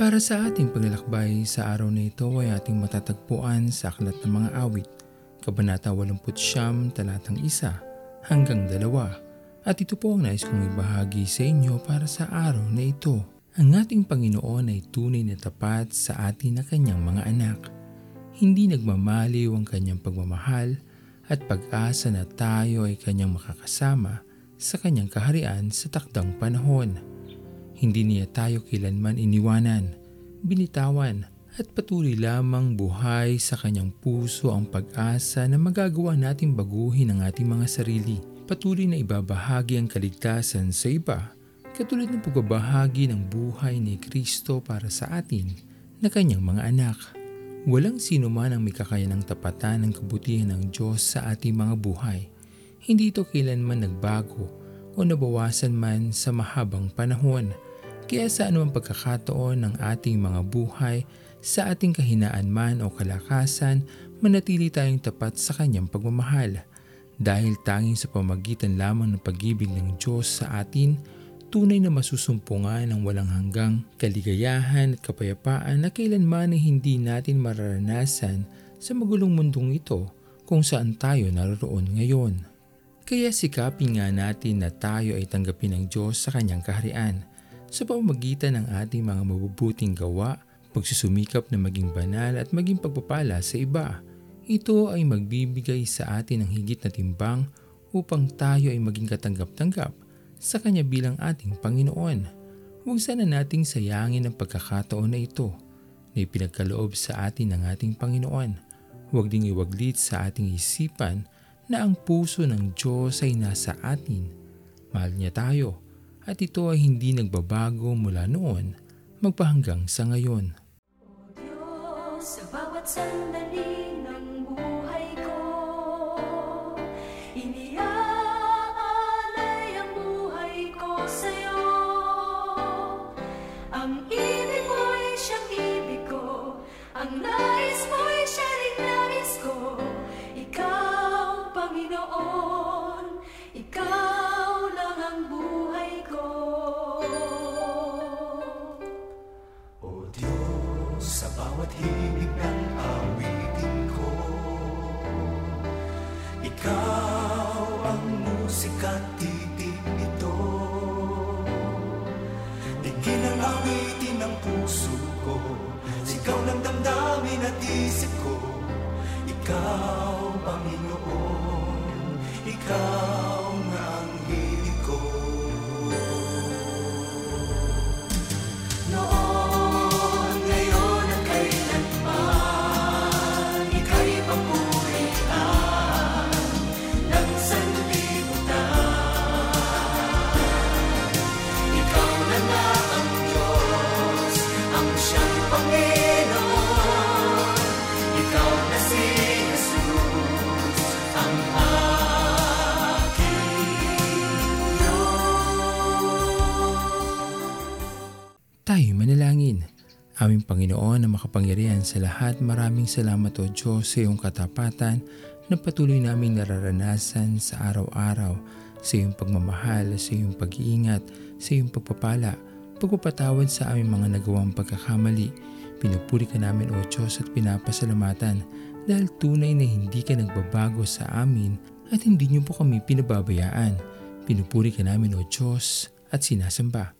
Para sa ating paglalakbay sa araw na ito ay ating matatagpuan sa Aklat ng Mga Awit, Kabanata 89, Talatang 1 hanggang 2. At ito po ang nais kong ibahagi sa inyo para sa araw na ito. Ang ating Panginoon ay tunay na tapat sa atin na kanyang mga anak. Hindi nagmamaliw ang kanyang pagmamahal at pag-asa na tayo ay kanyang makakasama sa kanyang kaharian sa takdang panahon. Hindi niya tayo kailanman iniwanan, binitawan at patuloy lamang buhay sa kanyang puso ang pag-asa na magagawa nating baguhin ang ating mga sarili. Patuloy na ibabahagi ang kaligtasan sa iba, katulad ng pagbabahagi ng buhay ni Kristo para sa atin na kanyang mga anak. Walang sino man ang may kakayanang tapatan ng kabutihan ng Diyos sa ating mga buhay. Hindi ito kailanman nagbago o nabawasan man sa mahabang panahon kaya sa anumang pagkakataon ng ating mga buhay, sa ating kahinaan man o kalakasan, manatili tayong tapat sa kanyang pagmamahal. Dahil tanging sa pamagitan lamang ng pag-ibig ng Diyos sa atin, tunay na masusumpungan ng walang hanggang kaligayahan at kapayapaan na kailanman ay hindi natin mararanasan sa magulong mundong ito kung saan tayo naroon ngayon. Kaya sikapin nga natin na tayo ay tanggapin ng Diyos sa kanyang kaharian sa pamamagitan ng ating mga mabubuting gawa, pagsusumikap na maging banal at maging pagpapala sa iba. Ito ay magbibigay sa atin ng higit na timbang upang tayo ay maging katanggap-tanggap sa Kanya bilang ating Panginoon. Huwag sana nating sayangin ang pagkakataon na ito na ipinagkaloob sa atin ng ating Panginoon. Huwag ding iwaglit sa ating isipan na ang puso ng Diyos ay nasa atin. Mahal niya tayo at ito ay hindi nagbabago mula noon magpahanggang sa ngayon. O Diyos, sa bawat sandali ng buhay ko, iniaalay ang buhay ko sa'yo. Ang ibig mo'y siyang ko, ang nais mo'y siya rin nais ko. Ikaw, Panginoon, himig ng awitin ko. Ikaw ang musika at titig nito. Digin ang awitin ng puso ko. Sigaw ng damdamin at isip ko. Ikaw, Panginoon Ikaw Tayo manalangin. Aming Panginoon na makapangyarihan sa lahat, maraming salamat o Diyos sa iyong katapatan na patuloy naming nararanasan sa araw-araw sa iyong pagmamahal, sa iyong pag-iingat, sa iyong pagpapala, pagpapatawad sa aming mga nagawang pagkakamali. Pinupuri ka namin o Diyos at pinapasalamatan dahil tunay na hindi ka nagbabago sa amin at hindi niyo po kami pinababayaan. Pinupuri ka namin o Diyos at sinasamba